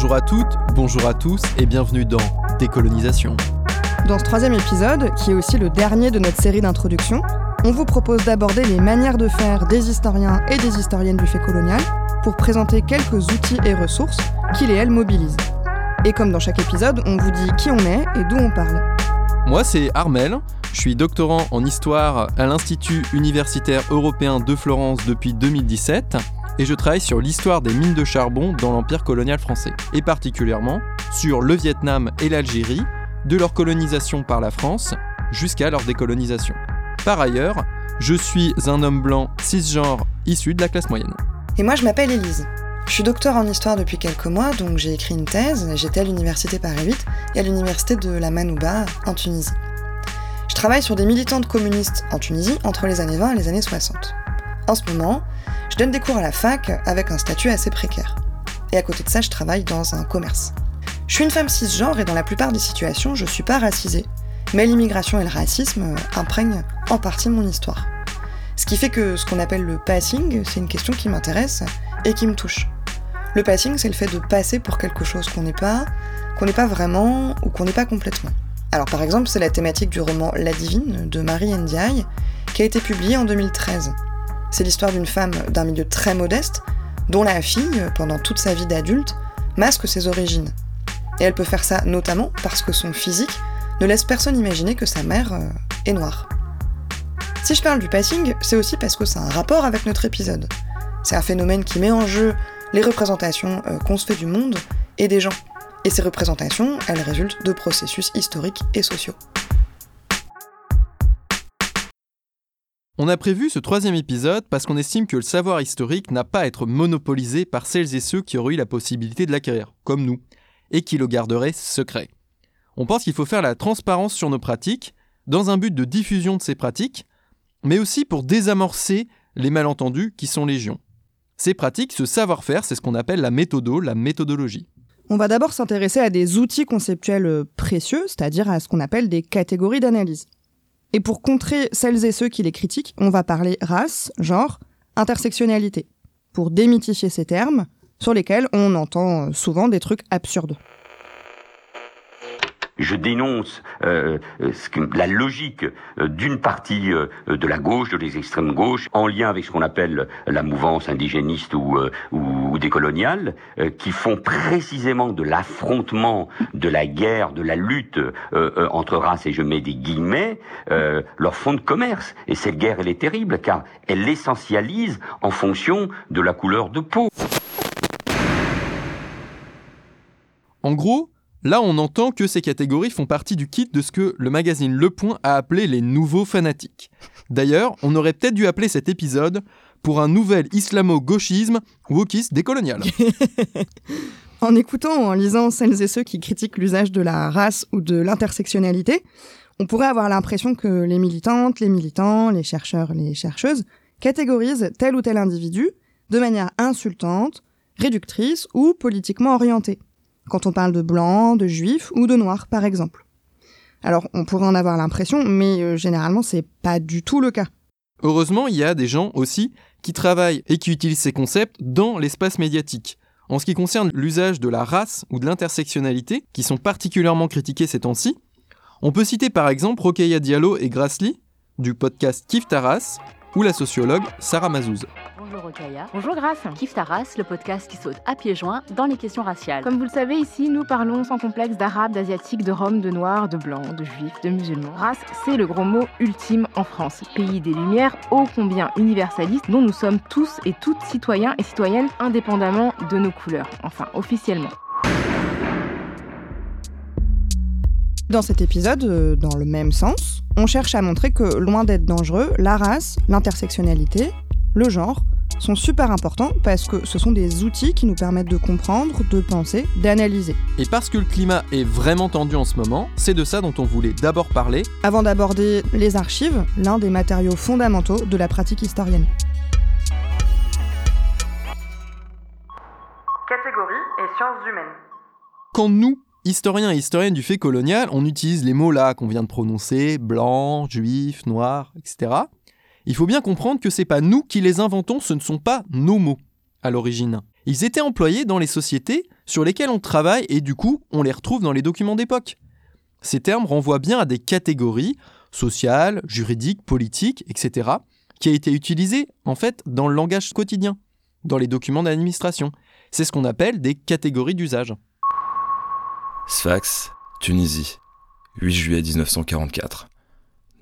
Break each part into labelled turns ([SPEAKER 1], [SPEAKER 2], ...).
[SPEAKER 1] Bonjour à toutes, bonjour à tous et bienvenue dans Décolonisation.
[SPEAKER 2] Dans ce troisième épisode, qui est aussi le dernier de notre série d'introduction, on vous propose d'aborder les manières de faire des historiens et des historiennes du fait colonial pour présenter quelques outils et ressources qui les elles mobilisent. Et comme dans chaque épisode, on vous dit qui on est et d'où on parle.
[SPEAKER 1] Moi, c'est Armel. Je suis doctorant en histoire à l'Institut universitaire européen de Florence depuis 2017 et je travaille sur l'histoire des mines de charbon dans l'Empire colonial français, et particulièrement sur le Vietnam et l'Algérie, de leur colonisation par la France jusqu'à leur décolonisation. Par ailleurs, je suis un homme blanc cisgenre issu de la classe moyenne.
[SPEAKER 2] Et moi, je m'appelle Élise. Je suis docteur en histoire depuis quelques mois, donc j'ai écrit une thèse. J'étais à l'université Paris 8 et à l'université de la Manouba en Tunisie. Je travaille sur des militantes communistes en Tunisie entre les années 20 et les années 60. En ce moment, je donne des cours à la fac avec un statut assez précaire. Et à côté de ça, je travaille dans un commerce. Je suis une femme cisgenre et dans la plupart des situations, je suis pas racisée. Mais l'immigration et le racisme imprègnent en partie mon histoire. Ce qui fait que ce qu'on appelle le passing, c'est une question qui m'intéresse et qui me touche. Le passing, c'est le fait de passer pour quelque chose qu'on n'est pas, qu'on n'est pas vraiment ou qu'on n'est pas complètement. Alors par exemple, c'est la thématique du roman La Divine de Marie Ndiaye, qui a été publié en 2013. C'est l'histoire d'une femme d'un milieu très modeste, dont la fille, pendant toute sa vie d'adulte, masque ses origines. Et elle peut faire ça notamment parce que son physique ne laisse personne imaginer que sa mère euh, est noire. Si je parle du passing, c'est aussi parce que c'est un rapport avec notre épisode. C'est un phénomène qui met en jeu les représentations euh, qu'on se fait du monde et des gens. Et ces représentations, elles résultent de processus historiques et sociaux.
[SPEAKER 1] On a prévu ce troisième épisode parce qu'on estime que le savoir historique n'a pas à être monopolisé par celles et ceux qui auraient eu la possibilité de l'acquérir, comme nous, et qui le garderaient secret. On pense qu'il faut faire la transparence sur nos pratiques, dans un but de diffusion de ces pratiques, mais aussi pour désamorcer les malentendus qui sont légion. Ces pratiques, ce savoir-faire, c'est ce qu'on appelle la méthodo, la méthodologie.
[SPEAKER 2] On va d'abord s'intéresser à des outils conceptuels précieux, c'est-à-dire à ce qu'on appelle des catégories d'analyse. Et pour contrer celles et ceux qui les critiquent, on va parler race, genre, intersectionnalité, pour démythifier ces termes sur lesquels on entend souvent des trucs absurdes
[SPEAKER 3] je dénonce euh, euh, la logique euh, d'une partie de la gauche, de les extrêmes gauches, en lien avec ce qu'on appelle la mouvance indigéniste ou, ou décoloniale, qui font précisément de l'affrontement, de la guerre, de la lutte entre races, et je mets des guillemets, leur fond de commerce. Et cette guerre, elle est terrible, car elle l'essentialise en fonction de la couleur de peau.
[SPEAKER 1] En gros, Là, on entend que ces catégories font partie du kit de ce que le magazine Le Point a appelé les nouveaux fanatiques. D'ailleurs, on aurait peut-être dû appeler cet épisode pour un nouvel islamo-gauchisme wokiste décolonial.
[SPEAKER 2] en écoutant ou en lisant celles et ceux qui critiquent l'usage de la race ou de l'intersectionnalité, on pourrait avoir l'impression que les militantes, les militants, les chercheurs, les chercheuses catégorisent tel ou tel individu de manière insultante, réductrice ou politiquement orientée quand on parle de blancs, de juifs ou de noirs, par exemple. Alors, on pourrait en avoir l'impression, mais euh, généralement, c'est pas du tout le cas.
[SPEAKER 1] Heureusement, il y a des gens aussi qui travaillent et qui utilisent ces concepts dans l'espace médiatique. En ce qui concerne l'usage de la race ou de l'intersectionnalité, qui sont particulièrement critiqués ces temps-ci, on peut citer par exemple Rokeya Diallo et Grassley, du podcast Kif Taras, ou la sociologue Sarah Mazouz.
[SPEAKER 4] Bonjour. Bonjour Grace. Kif Taras, le podcast qui saute à pieds joints dans les questions raciales. Comme vous le savez, ici, nous parlons sans complexe d'arabes, d'asiatiques, de roms, de noirs, de blancs, de juifs, de musulmans. Race, c'est le gros mot ultime en France. Pays des Lumières, ô combien universaliste, dont nous sommes tous et toutes citoyens et citoyennes indépendamment de nos couleurs. Enfin, officiellement.
[SPEAKER 2] Dans cet épisode, euh, dans le même sens, on cherche à montrer que, loin d'être dangereux, la race, l'intersectionnalité, le genre, sont super importants parce que ce sont des outils qui nous permettent de comprendre, de penser, d'analyser.
[SPEAKER 1] Et parce que le climat est vraiment tendu en ce moment, c'est de ça dont on voulait d'abord parler.
[SPEAKER 2] Avant d'aborder les archives, l'un des matériaux fondamentaux de la pratique historienne.
[SPEAKER 5] Catégorie et sciences humaines.
[SPEAKER 1] Quand nous, historiens et historiennes du fait colonial, on utilise les mots là qu'on vient de prononcer, blanc, juif, noir, etc. Il faut bien comprendre que c'est pas nous qui les inventons, ce ne sont pas nos mots à l'origine. Ils étaient employés dans les sociétés sur lesquelles on travaille et du coup on les retrouve dans les documents d'époque. Ces termes renvoient bien à des catégories sociales, juridiques, politiques, etc., qui a été utilisées en fait dans le langage quotidien, dans les documents d'administration. C'est ce qu'on appelle des catégories d'usage.
[SPEAKER 6] Sfax, Tunisie, 8 juillet 1944.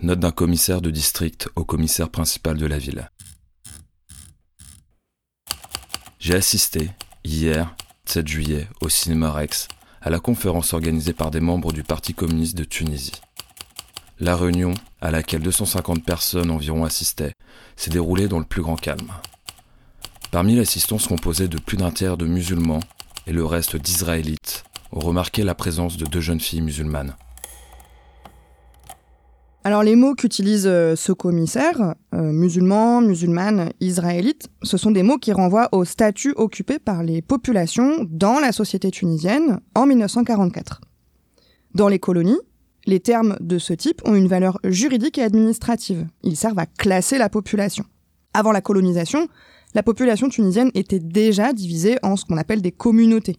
[SPEAKER 6] Note d'un commissaire de district au commissaire principal de la ville. J'ai assisté, hier, 7 juillet, au cinéma Rex, à la conférence organisée par des membres du Parti communiste de Tunisie. La réunion, à laquelle 250 personnes environ assistaient, s'est déroulée dans le plus grand calme. Parmi l'assistance composée de plus d'un tiers de musulmans et le reste d'Israélites, ont remarqué la présence de deux jeunes filles musulmanes.
[SPEAKER 2] Alors les mots qu'utilise euh, ce commissaire, euh, musulman, musulmane, israélite, ce sont des mots qui renvoient au statut occupé par les populations dans la société tunisienne en 1944. Dans les colonies, les termes de ce type ont une valeur juridique et administrative. Ils servent à classer la population. Avant la colonisation, la population tunisienne était déjà divisée en ce qu'on appelle des communautés.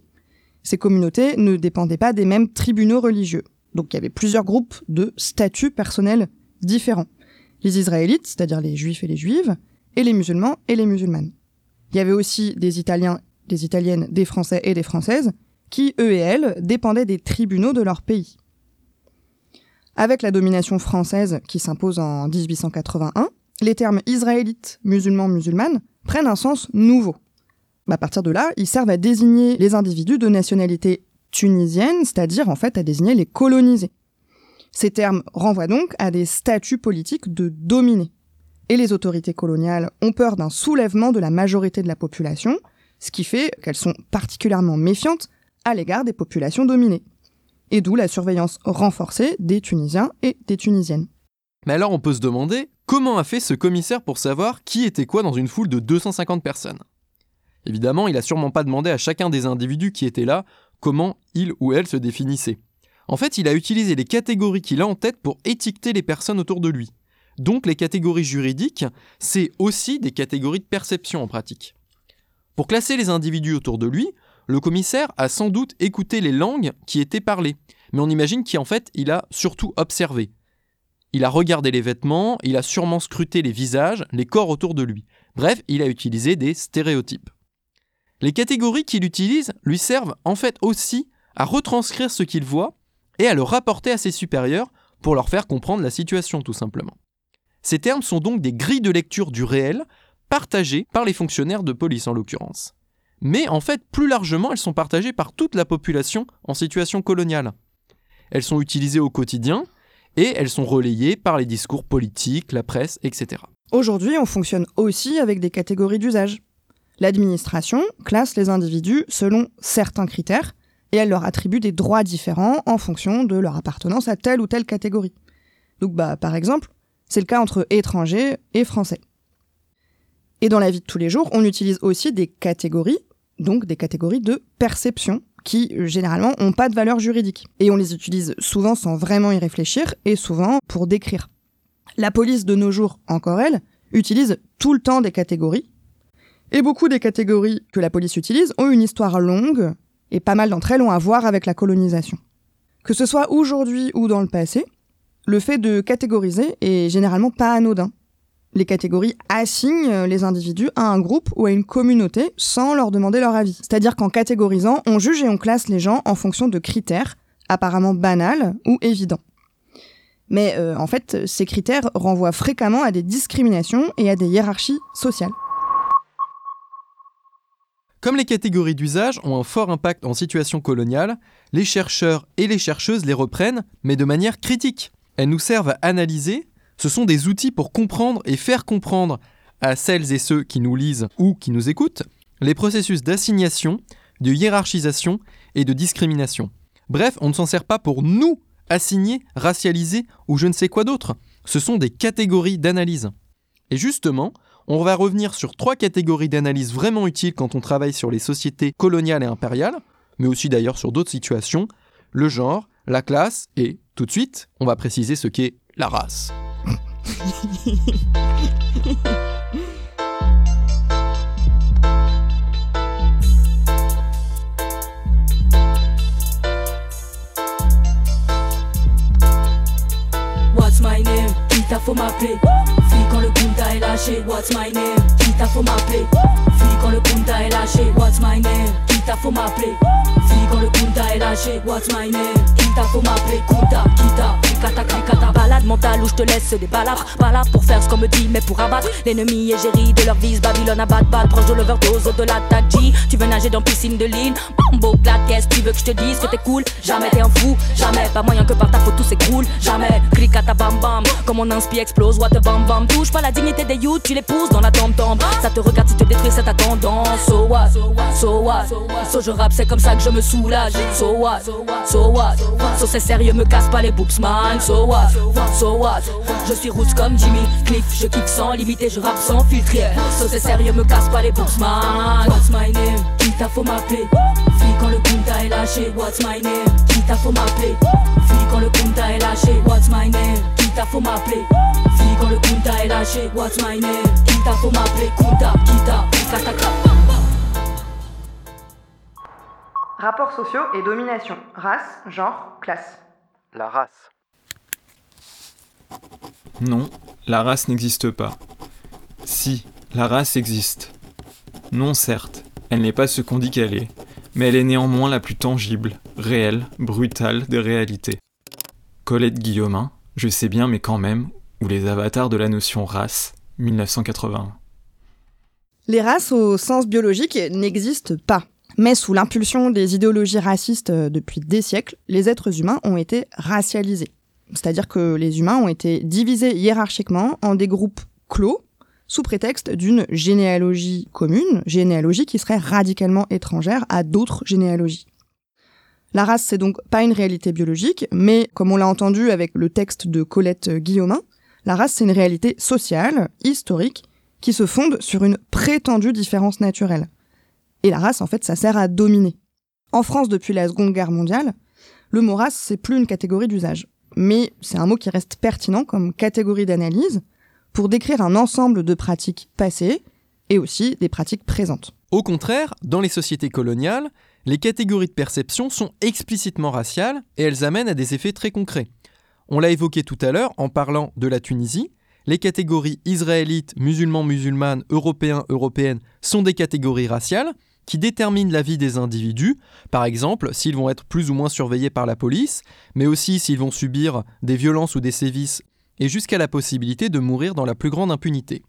[SPEAKER 2] Ces communautés ne dépendaient pas des mêmes tribunaux religieux. Donc il y avait plusieurs groupes de statuts personnels différents. Les Israélites, c'est-à-dire les Juifs et les Juives, et les musulmans et les musulmanes. Il y avait aussi des Italiens, des Italiennes, des Français et des Françaises, qui, eux et elles, dépendaient des tribunaux de leur pays. Avec la domination française qui s'impose en 1881, les termes israélites, musulmans, musulmanes prennent un sens nouveau. À partir de là, ils servent à désigner les individus de nationalité tunisienne, c'est-à-dire en fait à désigner les colonisés. Ces termes renvoient donc à des statuts politiques de dominés. Et les autorités coloniales ont peur d'un soulèvement de la majorité de la population, ce qui fait qu'elles sont particulièrement méfiantes à l'égard des populations dominées. Et d'où la surveillance renforcée des Tunisiens et des Tunisiennes.
[SPEAKER 1] Mais alors on peut se demander comment a fait ce commissaire pour savoir qui était quoi dans une foule de 250 personnes? Évidemment, il a sûrement pas demandé à chacun des individus qui étaient là comment il ou elle se définissait. En fait, il a utilisé les catégories qu'il a en tête pour étiqueter les personnes autour de lui. Donc les catégories juridiques, c'est aussi des catégories de perception en pratique. Pour classer les individus autour de lui, le commissaire a sans doute écouté les langues qui étaient parlées, mais on imagine qu'en fait, il a surtout observé. Il a regardé les vêtements, il a sûrement scruté les visages, les corps autour de lui. Bref, il a utilisé des stéréotypes. Les catégories qu'il utilise lui servent en fait aussi à retranscrire ce qu'il voit et à le rapporter à ses supérieurs pour leur faire comprendre la situation tout simplement. Ces termes sont donc des grilles de lecture du réel partagées par les fonctionnaires de police en l'occurrence. Mais en fait, plus largement, elles sont partagées par toute la population en situation coloniale. Elles sont utilisées au quotidien et elles sont relayées par les discours politiques, la presse, etc.
[SPEAKER 2] Aujourd'hui, on fonctionne aussi avec des catégories d'usage. L'administration classe les individus selon certains critères et elle leur attribue des droits différents en fonction de leur appartenance à telle ou telle catégorie. Donc bah par exemple, c'est le cas entre étrangers et français. Et dans la vie de tous les jours, on utilise aussi des catégories, donc des catégories de perception qui généralement n'ont pas de valeur juridique. Et on les utilise souvent sans vraiment y réfléchir et souvent pour décrire. La police de nos jours, encore elle, utilise tout le temps des catégories et beaucoup des catégories que la police utilise ont une histoire longue, et pas mal d'entre elles ont à voir avec la colonisation. Que ce soit aujourd'hui ou dans le passé, le fait de catégoriser est généralement pas anodin. Les catégories assignent les individus à un groupe ou à une communauté sans leur demander leur avis. C'est-à-dire qu'en catégorisant, on juge et on classe les gens en fonction de critères apparemment banals ou évidents. Mais euh, en fait, ces critères renvoient fréquemment à des discriminations et à des hiérarchies sociales.
[SPEAKER 1] Comme les catégories d'usage ont un fort impact en situation coloniale, les chercheurs et les chercheuses les reprennent, mais de manière critique. Elles nous servent à analyser, ce sont des outils pour comprendre et faire comprendre à celles et ceux qui nous lisent ou qui nous écoutent les processus d'assignation, de hiérarchisation et de discrimination. Bref, on ne s'en sert pas pour nous assigner, racialiser ou je ne sais quoi d'autre. Ce sont des catégories d'analyse. Et justement, on va revenir sur trois catégories d'analyse vraiment utiles quand on travaille sur les sociétés coloniales et impériales, mais aussi d'ailleurs sur d'autres situations, le genre, la classe et, tout de suite, on va préciser ce qu'est la race.
[SPEAKER 7] What's my name? Faut lâché, what's my name? Kita faut m'appeler? Fille quand le punta est lâché, what's my name? Kita faut m'appeler? Fille quand le punta est lâché, what's my name? Kita faut m'appeler? Kunta, klikata, klikata. Balade mentale où je te laisse des balafres. Pas pour faire ce qu'on me dit, mais pour abattre l'ennemi égérie de leur vise. Babylone à bas de balle, proche de l'overdose de l'attaque G. Tu veux nager dans piscine de l'île? Bombo, glad, qu'est-ce tu veux que je te dise que t'es cool? Jamais t'es un fou, jamais. Pas moyen que par ta faute tout s'écroule, jamais. Klikata, bam bam. Comme mon inspi explose, what a bam bam. Touche pas la dignité des youths, tu les pousses dans la tombe Ça te regarde, tu te détruis, c'est ta tendance. So what? So what? So je rappe, c'est comme ça que je me soulage. So what? So what? So c'est sérieux, me casse pas les boobs, man. So what? So what? Je suis roots comme Jimmy Cliff, je kiffe sans limiter, je rappe sans filtre. So c'est sérieux, me casse pas les boobs, man. What's my name? Kita faut m'appeler. Fille quand le punta est lâché, what's my name? Kita faut m'appeler. Fille quand le punta est lâché, what's my name? Kita faut m'appeler. Fille quand le punta est lâché, what's my name? Kita faut m'appeler. Kunta, kita, kata.
[SPEAKER 5] Rapports sociaux et domination. Race, genre, classe.
[SPEAKER 1] La race.
[SPEAKER 8] Non, la race n'existe pas. Si, la race existe. Non, certes, elle n'est pas ce qu'on dit qu'elle est, mais elle est néanmoins la plus tangible, réelle, brutale des réalités. Colette Guillaumin, je sais bien, mais quand même, ou les avatars de la notion race, 1981.
[SPEAKER 2] Les races au sens biologique n'existent pas. Mais sous l'impulsion des idéologies racistes euh, depuis des siècles, les êtres humains ont été racialisés. C'est-à-dire que les humains ont été divisés hiérarchiquement en des groupes clos, sous prétexte d'une généalogie commune, généalogie qui serait radicalement étrangère à d'autres généalogies. La race, c'est donc pas une réalité biologique, mais comme on l'a entendu avec le texte de Colette Guillaumin, la race, c'est une réalité sociale, historique, qui se fonde sur une prétendue différence naturelle. Et la race, en fait, ça sert à dominer. En France, depuis la Seconde Guerre mondiale, le mot race, c'est plus une catégorie d'usage. Mais c'est un mot qui reste pertinent comme catégorie d'analyse pour décrire un ensemble de pratiques passées et aussi des pratiques présentes.
[SPEAKER 1] Au contraire, dans les sociétés coloniales, les catégories de perception sont explicitement raciales et elles amènent à des effets très concrets. On l'a évoqué tout à l'heure en parlant de la Tunisie. Les catégories israélites, musulmans, musulmanes, européens, européennes sont des catégories raciales qui déterminent la vie des individus, par exemple s'ils vont être plus ou moins surveillés par la police, mais aussi s'ils vont subir des violences ou des sévices, et jusqu'à la possibilité de mourir dans la plus grande impunité.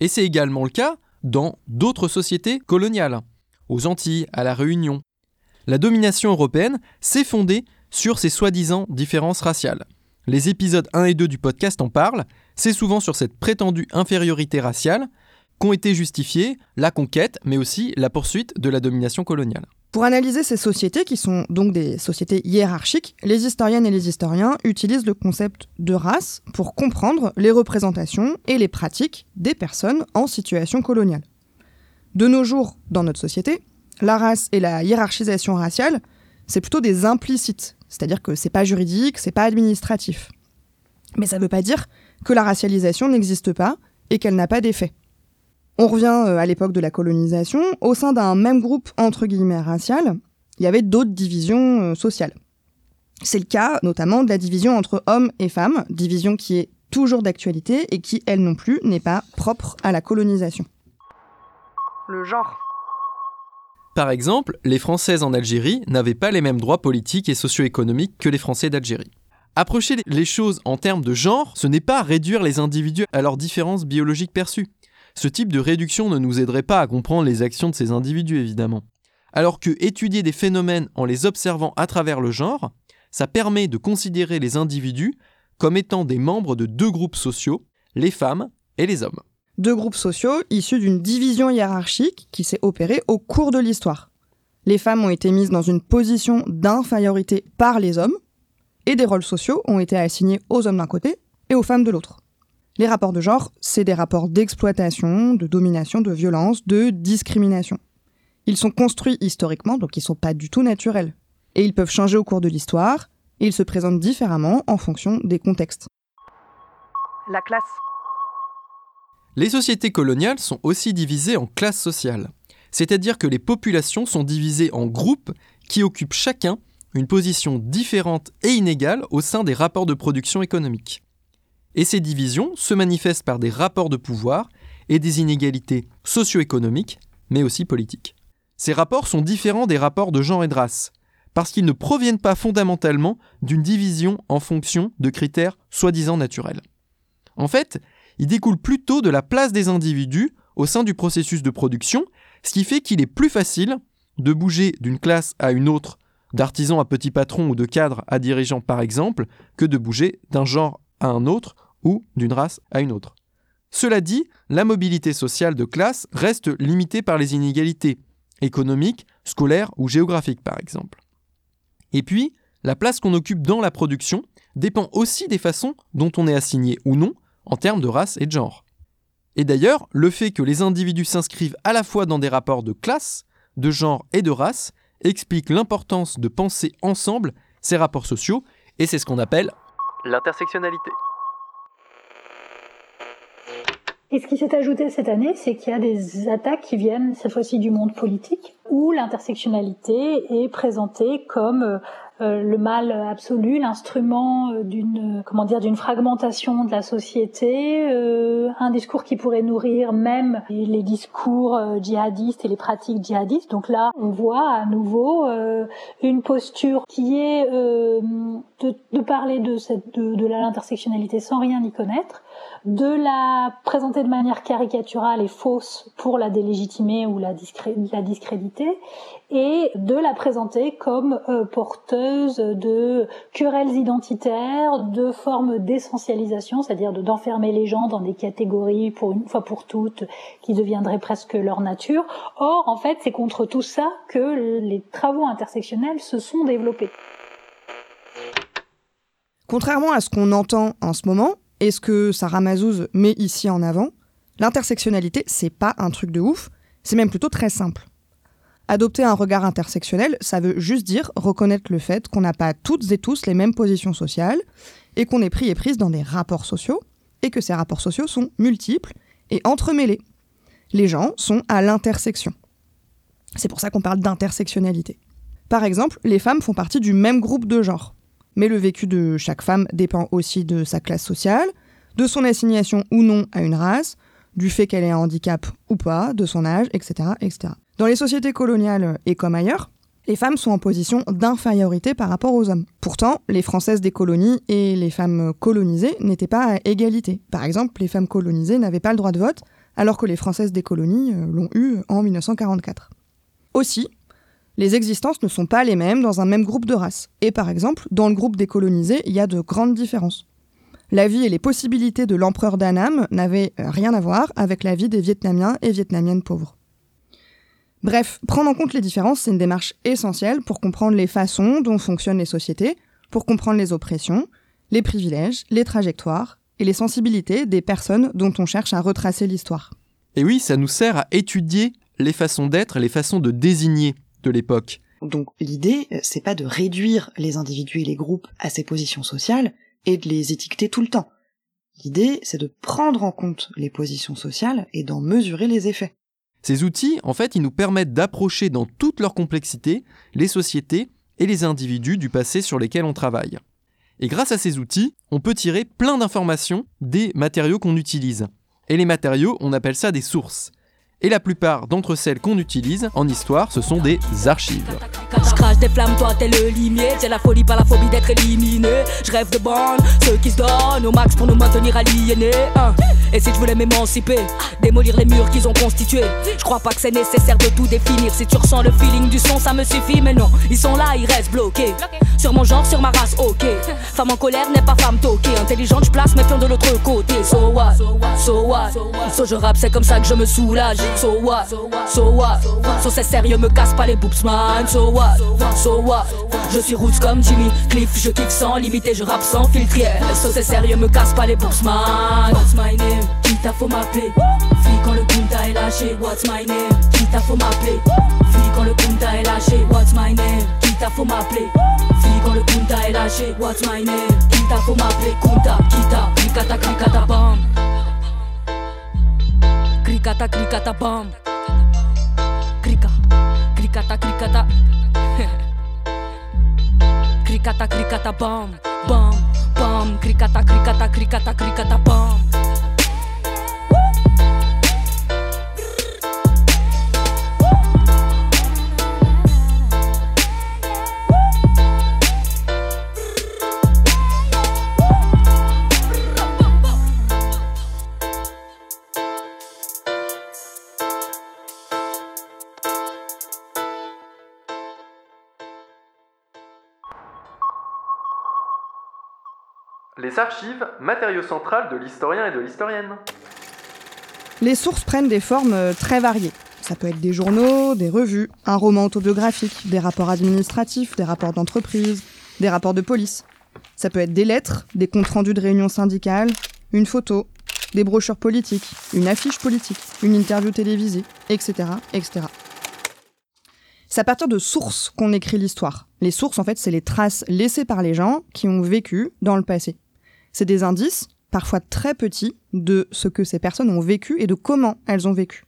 [SPEAKER 1] Et c'est également le cas dans d'autres sociétés coloniales, aux Antilles, à la Réunion. La domination européenne s'est fondée sur ces soi-disant différences raciales. Les épisodes 1 et 2 du podcast en parlent, c'est souvent sur cette prétendue infériorité raciale qu'ont été justifiées la conquête, mais aussi la poursuite de la domination coloniale.
[SPEAKER 2] Pour analyser ces sociétés, qui sont donc des sociétés hiérarchiques, les historiennes et les historiens utilisent le concept de race pour comprendre les représentations et les pratiques des personnes en situation coloniale. De nos jours, dans notre société, la race et la hiérarchisation raciale, c'est plutôt des implicites, c'est-à-dire que c'est pas juridique, c'est pas administratif. Mais ça veut pas dire que la racialisation n'existe pas et qu'elle n'a pas d'effet. On revient euh, à l'époque de la colonisation, au sein d'un même groupe entre guillemets racial, il y avait d'autres divisions euh, sociales. C'est le cas notamment de la division entre hommes et femmes, division qui est toujours d'actualité et qui, elle non plus, n'est pas propre à la colonisation.
[SPEAKER 5] Le genre.
[SPEAKER 1] Par exemple, les Françaises en Algérie n'avaient pas les mêmes droits politiques et socio-économiques que les Français d'Algérie. Approcher les choses en termes de genre, ce n'est pas réduire les individus à leurs différences biologiques perçues. Ce type de réduction ne nous aiderait pas à comprendre les actions de ces individus, évidemment. Alors que étudier des phénomènes en les observant à travers le genre, ça permet de considérer les individus comme étant des membres de deux groupes sociaux, les femmes et les hommes.
[SPEAKER 2] Deux groupes sociaux issus d'une division hiérarchique qui s'est opérée au cours de l'histoire. Les femmes ont été mises dans une position d'infériorité par les hommes, et des rôles sociaux ont été assignés aux hommes d'un côté et aux femmes de l'autre. Les rapports de genre, c'est des rapports d'exploitation, de domination, de violence, de discrimination. Ils sont construits historiquement, donc ils sont pas du tout naturels. Et ils peuvent changer au cours de l'histoire, et ils se présentent différemment en fonction des contextes.
[SPEAKER 5] La classe.
[SPEAKER 1] Les sociétés coloniales sont aussi divisées en classes sociales, c'est-à-dire que les populations sont divisées en groupes qui occupent chacun une position différente et inégale au sein des rapports de production économique. Et ces divisions se manifestent par des rapports de pouvoir et des inégalités socio-économiques, mais aussi politiques. Ces rapports sont différents des rapports de genre et de race, parce qu'ils ne proviennent pas fondamentalement d'une division en fonction de critères soi-disant naturels. En fait, ils découlent plutôt de la place des individus au sein du processus de production, ce qui fait qu'il est plus facile de bouger d'une classe à une autre, d'artisan à petit patron ou de cadre à dirigeant par exemple, que de bouger d'un genre à un autre ou d'une race à une autre. Cela dit, la mobilité sociale de classe reste limitée par les inégalités économiques, scolaires ou géographiques par exemple. Et puis, la place qu'on occupe dans la production dépend aussi des façons dont on est assigné ou non en termes de race et de genre. Et d'ailleurs, le fait que les individus s'inscrivent à la fois dans des rapports de classe, de genre et de race explique l'importance de penser ensemble ces rapports sociaux, et c'est ce qu'on appelle l'intersectionnalité.
[SPEAKER 9] Et ce qui s'est ajouté cette année, c'est qu'il y a des attaques qui viennent cette fois-ci du monde politique, où l'intersectionnalité est présentée comme euh, euh, le mal absolu, l'instrument euh, d'une comment dire d'une fragmentation de la société, euh, un discours qui pourrait nourrir même les discours djihadistes et les pratiques djihadistes. Donc là, on voit à nouveau une posture qui est de, de, parler de cette de, de l'intersectionnalité sans rien y connaître, de la présenter de manière caricaturale et fausse pour la délégitimer ou la, discréditer, et de la présenter comme euh, porteuse de querelles identitaires, de formes d'essentialisation, c'est-à-dire d'enfermer les gens dans des catégories pour une fois pour toutes qui deviendraient presque leur nature. Or, en fait, c'est contre tout ça que les travaux intersectionnels se sont développés.
[SPEAKER 2] Contrairement à ce qu'on entend en ce moment, et ce que Sarah Mazouz met ici en avant, l'intersectionnalité, c'est pas un truc de ouf, c'est même plutôt très simple. Adopter un regard intersectionnel, ça veut juste dire reconnaître le fait qu'on n'a pas toutes et tous les mêmes positions sociales et qu'on est pris et prise dans des rapports sociaux et que ces rapports sociaux sont multiples et entremêlés. Les gens sont à l'intersection. C'est pour ça qu'on parle d'intersectionnalité. Par exemple, les femmes font partie du même groupe de genre, mais le vécu de chaque femme dépend aussi de sa classe sociale, de son assignation ou non à une race, du fait qu'elle ait un handicap ou pas, de son âge, etc. etc. Dans les sociétés coloniales et comme ailleurs, les femmes sont en position d'infériorité par rapport aux hommes. Pourtant, les Françaises des colonies et les femmes colonisées n'étaient pas à égalité. Par exemple, les femmes colonisées n'avaient pas le droit de vote, alors que les Françaises des colonies euh, l'ont eu en 1944. Aussi, les existences ne sont pas les mêmes dans un même groupe de races. Et par exemple, dans le groupe des colonisés, il y a de grandes différences. La vie et les possibilités de l'empereur d'Annam n'avaient rien à voir avec la vie des Vietnamiens et Vietnamiennes pauvres. Bref, prendre en compte les différences, c'est une démarche essentielle pour comprendre les façons dont fonctionnent les sociétés, pour comprendre les oppressions, les privilèges, les trajectoires et les sensibilités des personnes dont on cherche à retracer l'histoire.
[SPEAKER 1] Et oui, ça nous sert à étudier les façons d'être, les façons de désigner de l'époque.
[SPEAKER 2] Donc l'idée, euh, c'est pas de réduire les individus et les groupes à ces positions sociales et de les étiqueter tout le temps. L'idée, c'est de prendre en compte les positions sociales et d'en mesurer les effets.
[SPEAKER 1] Ces outils, en fait, ils nous permettent d'approcher dans toute leur complexité les sociétés et les individus du passé sur lesquels on travaille. Et grâce à ces outils, on peut tirer plein d'informations des matériaux qu'on utilise. Et les matériaux, on appelle ça des sources et la plupart d'entre celles qu'on utilise en histoire, ce sont des archives.
[SPEAKER 7] Crache des flammes, toi t'es le limier. J'ai la folie par la phobie d'être éliminé. Je rêve de bandes, ceux qui se donnent au max pour nous maintenir aliénés. Hein. Et si je voulais m'émanciper, démolir les murs qu'ils ont constitués. Je crois pas que c'est nécessaire de tout définir. Si tu ressens le feeling du son, ça me suffit. Mais non, ils sont là, ils restent bloqués. Sur mon genre, sur ma race, ok. Femme en colère n'est pas femme toquée. Intelligente, je place mes pions de l'autre côté. So what, so what. So je rappe, c'est comme ça que je me soulage. So what, so what. So c'est sérieux, me casse pas les boobs, man. So what, so what. Je suis roots comme Jimmy Cliff, je kiffe sans limiter, je rappe sans filtre. So c'est sérieux, me casse pas les boobs, man. What's my name? Quitte faut m'appeler. Fille quand le punta est lâché. What's my name? Quitte faut m'appeler. Fille quand le punta est lâché. What's my name? Quitte faut m'appeler. Fille quand le punta est lâché. What's my name? Quitte faut m'appeler. Kunta, kita, klikata, klikata, bam. Klikata, klikata, bam. Klika, klikata, klikata. Klikata, klikata, bam. Bam, bam, cricata, cricata, cricata, cricata, bam.
[SPEAKER 1] Les archives, matériau central de l'historien et de l'historienne.
[SPEAKER 2] Les sources prennent des formes euh, très variées. Ça peut être des journaux, des revues, un roman autobiographique, des rapports administratifs, des rapports d'entreprise, des rapports de police. Ça peut être des lettres, des comptes rendus de réunions syndicales, une photo, des brochures politiques, une affiche politique, une interview télévisée, etc., etc. C'est à partir de sources qu'on écrit l'histoire. Les sources, en fait, c'est les traces laissées par les gens qui ont vécu dans le passé. C'est des indices, parfois très petits, de ce que ces personnes ont vécu et de comment elles ont vécu.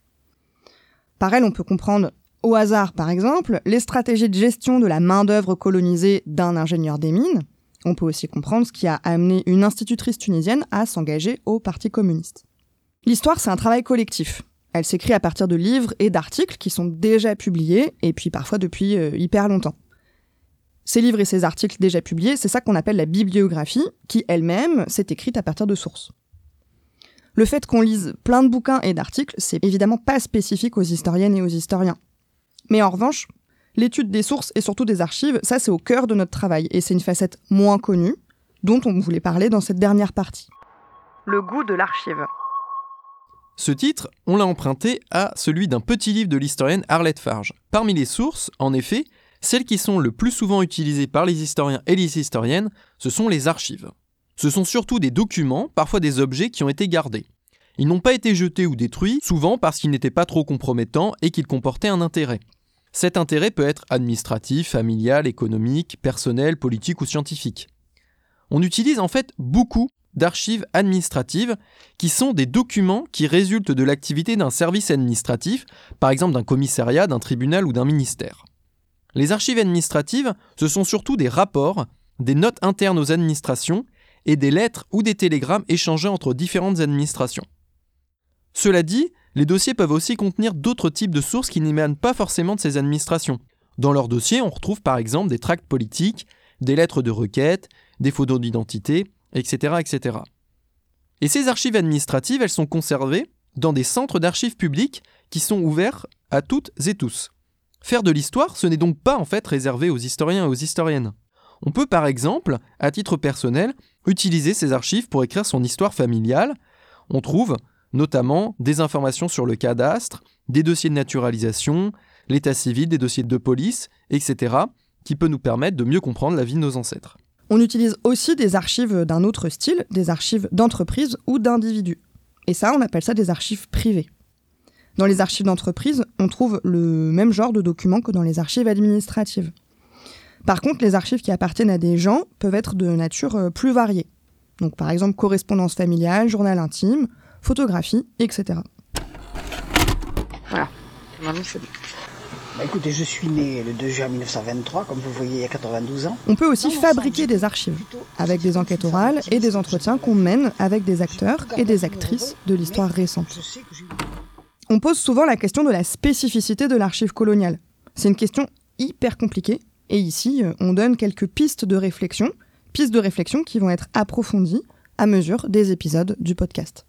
[SPEAKER 2] Par elles, on peut comprendre au hasard, par exemple, les stratégies de gestion de la main-d'œuvre colonisée d'un ingénieur des mines. On peut aussi comprendre ce qui a amené une institutrice tunisienne à s'engager au Parti communiste. L'histoire, c'est un travail collectif. Elle s'écrit à partir de livres et d'articles qui sont déjà publiés, et puis parfois depuis euh, hyper longtemps. Ces livres et ces articles déjà publiés, c'est ça qu'on appelle la bibliographie, qui elle-même s'est écrite à partir de sources. Le fait qu'on lise plein de bouquins et d'articles, c'est évidemment pas spécifique aux historiennes et aux historiens. Mais en revanche, l'étude des sources et surtout des archives, ça c'est au cœur de notre travail, et c'est une facette moins connue, dont on voulait parler dans cette dernière partie.
[SPEAKER 5] Le goût de l'archive.
[SPEAKER 1] Ce titre, on l'a emprunté à celui d'un petit livre de l'historienne Arlette Farge. Parmi les sources, en effet, celles qui sont le plus souvent utilisées par les historiens et les historiennes, ce sont les archives. Ce sont surtout des documents, parfois des objets qui ont été gardés. Ils n'ont pas été jetés ou détruits, souvent parce qu'ils n'étaient pas trop compromettants et qu'ils comportaient un intérêt. Cet intérêt peut être administratif, familial, économique, personnel, politique ou scientifique. On utilise en fait beaucoup d'archives administratives qui sont des documents qui résultent de l'activité d'un service administratif, par exemple d'un commissariat, d'un tribunal ou d'un ministère. Les archives administratives, ce sont surtout des rapports, des notes internes aux administrations et des lettres ou des télégrammes échangés entre différentes administrations. Cela dit, les dossiers peuvent aussi contenir d'autres types de sources qui n'émanent pas forcément de ces administrations. Dans leurs dossiers, on retrouve par exemple des tracts politiques, des lettres de requête, des photos d'identité, etc., etc. Et ces archives administratives, elles sont conservées dans des centres d'archives publics qui sont ouverts à toutes et tous. Faire de l'histoire, ce n'est donc pas en fait réservé aux historiens et aux historiennes. On peut par exemple, à titre personnel, utiliser ces archives pour écrire son histoire familiale. On trouve notamment des informations sur le cadastre, des dossiers de naturalisation, l'état civil, des dossiers de police, etc., qui peut nous permettre de mieux comprendre la vie de nos ancêtres.
[SPEAKER 2] On utilise aussi des archives d'un autre style, des archives d'entreprise ou d'individus. Et ça, on appelle ça des archives privées. Dans les archives d'entreprise, on trouve le même genre de documents que dans les archives administratives. Par contre, les archives qui appartiennent à des gens peuvent être de nature euh, plus variée. Donc par exemple correspondance familiale, journal intime, photographie, etc.
[SPEAKER 10] Voilà, maintenant c'est bon. Bah écoutez, je suis né le 2 juin 1923, comme vous voyez, il y a 92 ans.
[SPEAKER 2] On peut aussi fabriquer des archives, avec des enquêtes orales et des entretiens qu'on mène avec des acteurs et des actrices de l'histoire récente. On pose souvent la question de la spécificité de l'archive coloniale. C'est une question hyper compliquée, et ici, euh, on donne quelques pistes de réflexion, pistes de réflexion qui vont être approfondies à mesure des épisodes du podcast.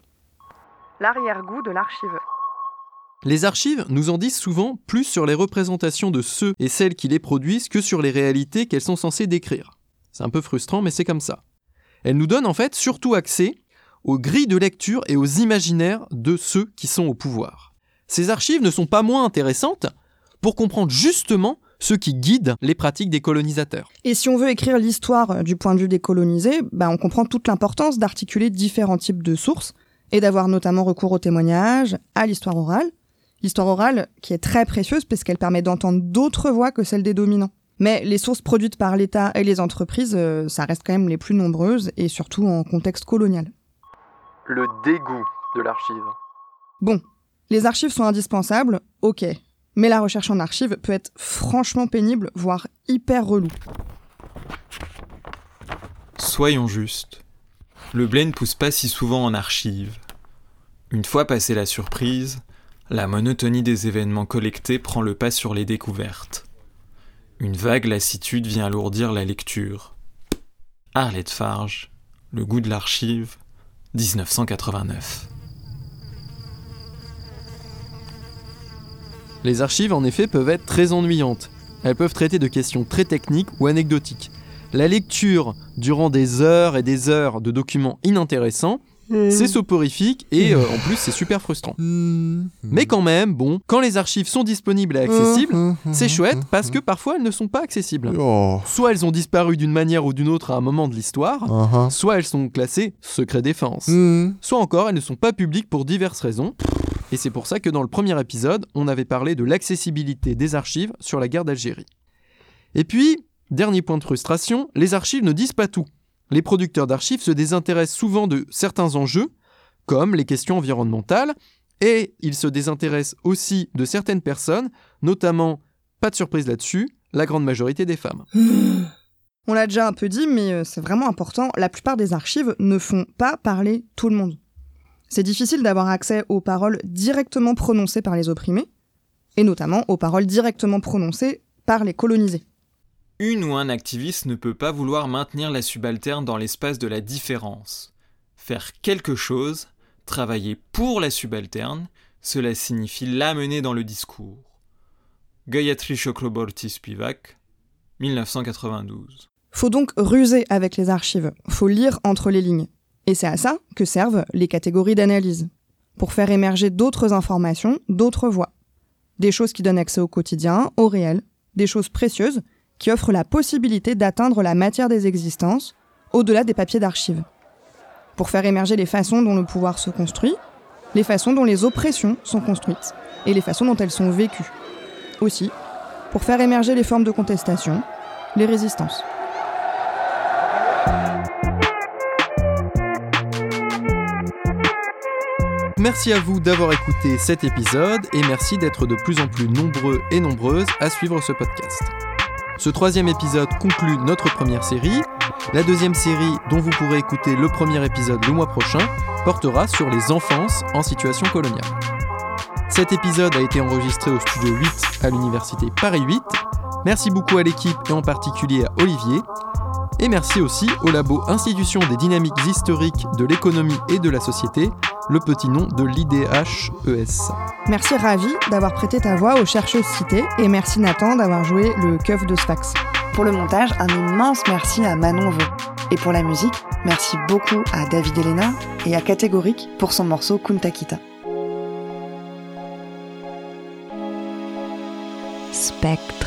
[SPEAKER 5] L'arrière-goût de l'archive.
[SPEAKER 1] Les archives nous en disent souvent plus sur les représentations de ceux et celles qui les produisent que sur les réalités qu'elles sont censées décrire. C'est un peu frustrant, mais c'est comme ça. Elles nous donnent en fait surtout accès aux grilles de lecture et aux imaginaires de ceux qui sont au pouvoir. Ces archives ne sont pas moins intéressantes pour comprendre justement ce qui guide les pratiques des colonisateurs.
[SPEAKER 2] Et si on veut écrire l'histoire du point de vue des colonisés, bah on comprend toute l'importance d'articuler différents types de sources et d'avoir notamment recours au témoignage, à l'histoire orale. L'histoire orale qui est très précieuse parce qu'elle permet d'entendre d'autres voix que celles des dominants. Mais les sources produites par l'État et les entreprises, euh, ça reste quand même les plus nombreuses et surtout en contexte colonial.
[SPEAKER 1] Le dégoût de l'archive.
[SPEAKER 2] Bon, les archives sont indispensables, ok. Mais la recherche en archives peut être franchement pénible, voire hyper relou.
[SPEAKER 8] Soyons justes. Le blé ne pousse pas si souvent en archives. Une fois passée la surprise, la monotonie des événements collectés prend le pas sur les découvertes. Une vague lassitude vient alourdir la lecture. Arlette Farge, Le goût de l'archive, 1989.
[SPEAKER 1] Les archives, en effet, peuvent être très ennuyantes. Elles peuvent traiter de questions très techniques ou anecdotiques. La lecture durant des heures et des heures de documents inintéressants, c'est soporifique et euh, en plus c'est super frustrant. Mais quand même, bon, quand les archives sont disponibles et accessibles, c'est chouette parce que parfois elles ne sont pas accessibles.
[SPEAKER 11] Oh.
[SPEAKER 1] Soit elles ont disparu d'une manière ou d'une autre à un moment de l'histoire,
[SPEAKER 11] Uh-huh.
[SPEAKER 1] soit elles sont classées secret défense, soit encore elles ne sont pas publiques pour diverses raisons. Et c'est pour ça que dans le premier épisode, on avait parlé de l'accessibilité des archives sur la guerre d'Algérie. Et puis, dernier point de frustration, les archives ne disent pas tout. Les producteurs d'archives se désintéressent souvent de certains enjeux, comme les questions environnementales, et ils se désintéressent aussi de certaines personnes, notamment, pas de surprise là-dessus, la grande majorité des femmes.
[SPEAKER 2] On l'a déjà un peu dit, mais euh, c'est vraiment important, la plupart des archives ne font pas parler tout le monde. C'est difficile d'avoir accès aux paroles directement prononcées par les opprimés, et notamment aux paroles directement prononcées par les colonisés.
[SPEAKER 8] Une ou un activiste ne peut pas vouloir maintenir la subalterne dans l'espace de la différence. Faire quelque chose, travailler pour la subalterne, cela signifie l'amener dans le discours. Gayatri Chakraborty Spivak, 1992.
[SPEAKER 2] Faut donc ruser avec les archives, faut lire entre les lignes. Et c'est à ça que servent les catégories d'analyse. Pour faire émerger d'autres informations, d'autres voix. Des choses qui donnent accès au quotidien, au réel, des choses précieuses qui offrent la possibilité d'atteindre la matière des existences au-delà des papiers d'archives. Pour faire émerger les façons dont le pouvoir se construit, les façons dont les oppressions sont construites et les façons dont elles sont vécues. Aussi, pour faire émerger les formes de contestation, les résistances.
[SPEAKER 1] Merci à vous d'avoir écouté cet épisode et merci d'être de plus en plus nombreux et nombreuses à suivre ce podcast. Ce troisième épisode conclut notre première série. La deuxième série, dont vous pourrez écouter le premier épisode le mois prochain, portera sur les enfances en situation coloniale. Cet épisode a été enregistré au studio 8 à l'université Paris 8. Merci beaucoup à l'équipe et en particulier à Olivier. Et merci aussi au labo Institution des dynamiques historiques de l'économie et de la société, le petit nom de l'IDHES.
[SPEAKER 2] Merci Ravi d'avoir prêté ta voix aux chercheuses citées et merci Nathan d'avoir joué le keuf de Sfax.
[SPEAKER 5] Pour le montage, un immense merci à Manon Vaux. Et pour la musique, merci beaucoup à David Elena et à Catégorique pour son morceau Kuntakita.
[SPEAKER 12] Spectre.